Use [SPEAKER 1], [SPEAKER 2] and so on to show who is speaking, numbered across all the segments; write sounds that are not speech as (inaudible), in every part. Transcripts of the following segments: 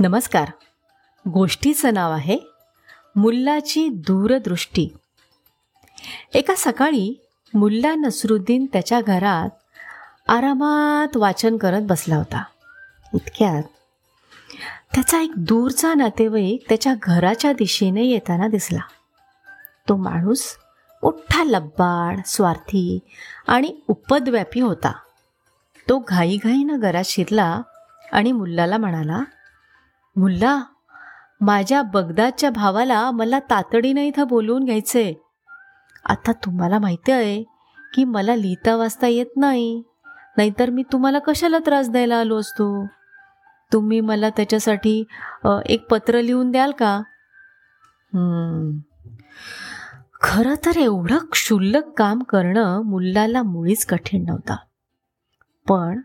[SPEAKER 1] नमस्कार. गोष्टीचं नाव आहे मुल्लाची दूरदृष्टी. एका सकाळी मुल्ला नसरुद्दीन त्याच्या घरात आरामात वाचन करत बसला होता. इतक्यात त्याचा एक दूरचा नातेवाईक त्याच्या घराच्या दिशेने येताना दिसला. तो माणूस मोठा लब्बाड स्वार्थी आणि उपद्व्यापी होता. तो घाईघाईनं घरात शिरला आणि मुल्लाला म्हणाला मुल्ला माझ्या बगदादच्या भावाला मला तातडीनं इथं बोलवून घ्यायचंय आता तुम्हाला माहिती आहे की मला लिहिता वाचता येत नाही. नाहीतर मी तुम्हाला कशाला त्रास द्यायला आलो असतो? तुम्ही मला त्याच्यासाठी एक पत्र लिहून द्याल का? खरं तर एवढं क्षुल्लक काम करणं मुलाला मुळीच कठीण नव्हता. पण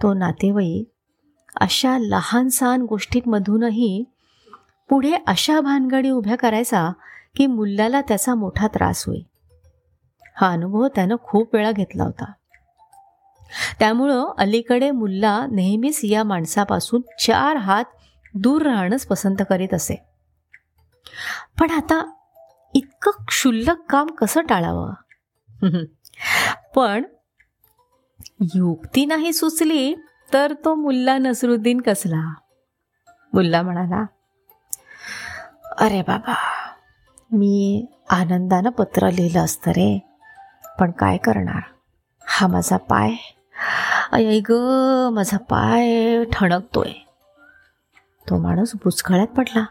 [SPEAKER 1] तो नातेवाईक अशा लहान सहान गोष्टींमधूनही पुढे अशा भानगडी उभ्या करायचा की मुलाला त्याचा मोठा त्रास होईल. हा अनुभव त्यानं खूप वेळा घेतला होता. त्यामुळं अलीकडे मुल्ला नेहमीच या माणसापासून चार हात दूर राहणंच पसंत करीत असे. पण आता इतकं क्षुल्लक काम कसं टाळावं? (laughs) पण युक्ती नाही सुचली तर तो मुल्ला नसरुद्दीन कसला? मुल्ला म्हणाला अरे बाबा मी आनंदानं पत्र लिहिलं असतं रे पण काय करणार? हा माझा पाय अय ग माझा पाय ठणकतोय. तो माणूस बुचकळ्यात पडला.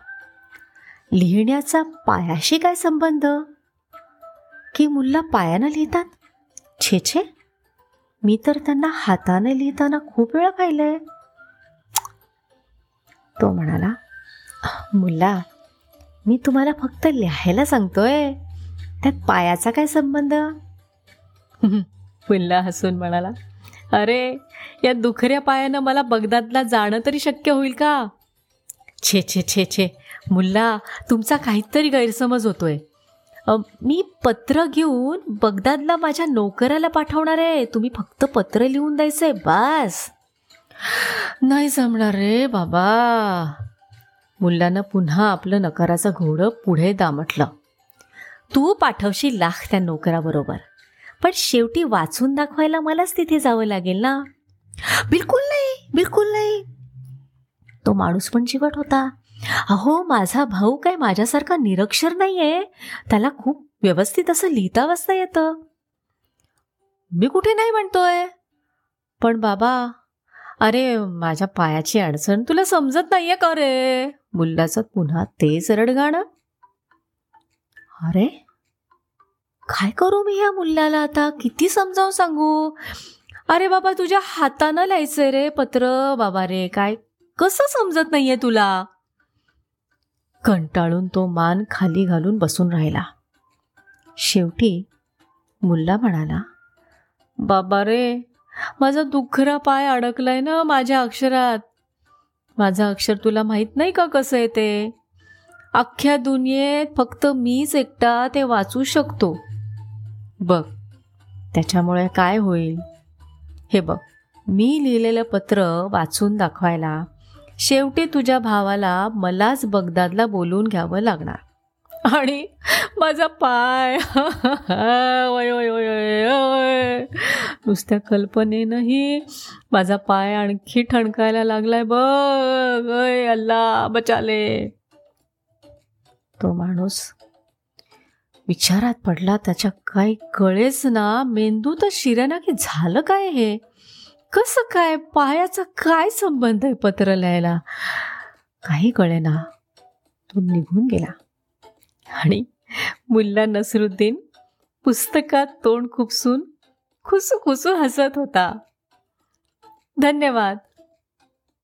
[SPEAKER 1] लिहिण्याचा पायाशी काय संबंध? की मुल्ला पायानं लिहितात? छे छे मी तर त्यांना हाताने लिहिताना खूप वेळा पाहिलंय. तो म्हणाला मुल्ला मी तुम्हाला फक्त लिहायला सांगतोय. त्यात पायाचा काय संबंध? मुल्ला हसून म्हणाला अरे या दुखऱ्या पायानं मला बगदादला जाणं तरी शक्य होईल का? छे छे छे छे. मुल्ला तुमचा काहीतरी गैरसमज होतोय. मी पत्र घेऊन बगदादला माझ्या नोकराला पाठवणार आहे. तुम्ही फक्त पत्र लिहून द्यायचंय बस. नाही जमणार रे बाबा. मुल्लानं पुन्हा आपलं नकाराचं घोडं पुढे दामटलं. तू पाठवशील लाख त्या नोकराबरोबर. पण शेवटी वाचून दाखवायला मलाच तिथे जावं लागेल ना? बिलकुल नाही बिलकुल नाही. तो माणूस पण चिवट होता. अहो माझा भाऊ काय माझ्यासारखा निरक्षर नाहीये? त्याला खूप व्यवस्थित असं लिहिता वाचता येतं. मी कुठे नाही म्हणतोय? पण बाबा अरे माझ्या पायाची अडचण तुला समजत नाहीये का रे? मुलाचं पुन्हा तेच रडगाणं? अरे काय करू मी ह्या मुलाला आता? किती समजावून सांगू? अरे बाबा तुझ्या हातानं लिहायचंय रे पत्र. बाबा रे काय कसं समजत नाहीये तुला? कंटाळून तो मान खाली घालून बसून राहिला. शेवटी मुल्ला म्हणाला बाबा रे माझा दुखरा पाय अडकलाय ना माझ्या अक्षरात. माझं अक्षर तुला माहीत नाही का कसं आहे ते? अख्ख्या दुनियेत फक्त मीच एकटा ते वाचू शकतो. बघ त्याच्यामुळे काय होईल? हे बघ मी लिहिलेलं पत्र वाचून दाखवायला शेवटी तुझ्या भावाला मलाच बगदादला बोलवून घ्यावं लागणार. आणि माझा पाय. (laughs) वय वय वय वय वय. नुसत्या कल्पनेनंही माझा पाय आणखी ठणकायला लागलाय. बघ अय अल्ला बचाले. तो माणूस विचारात पडला त्याच्या काही कळेच ना. मेंदू तर शिरेना की झालं काय हे? कसं काय? पायाचा काय संबंध आहे पत्र लिहायला? काही कळेना. तो निघून गेला. आणि मुल्ला नसरुद्दीन पुस्तकात तोंड खुपसून खुसू खुसू हसत होता. धन्यवाद.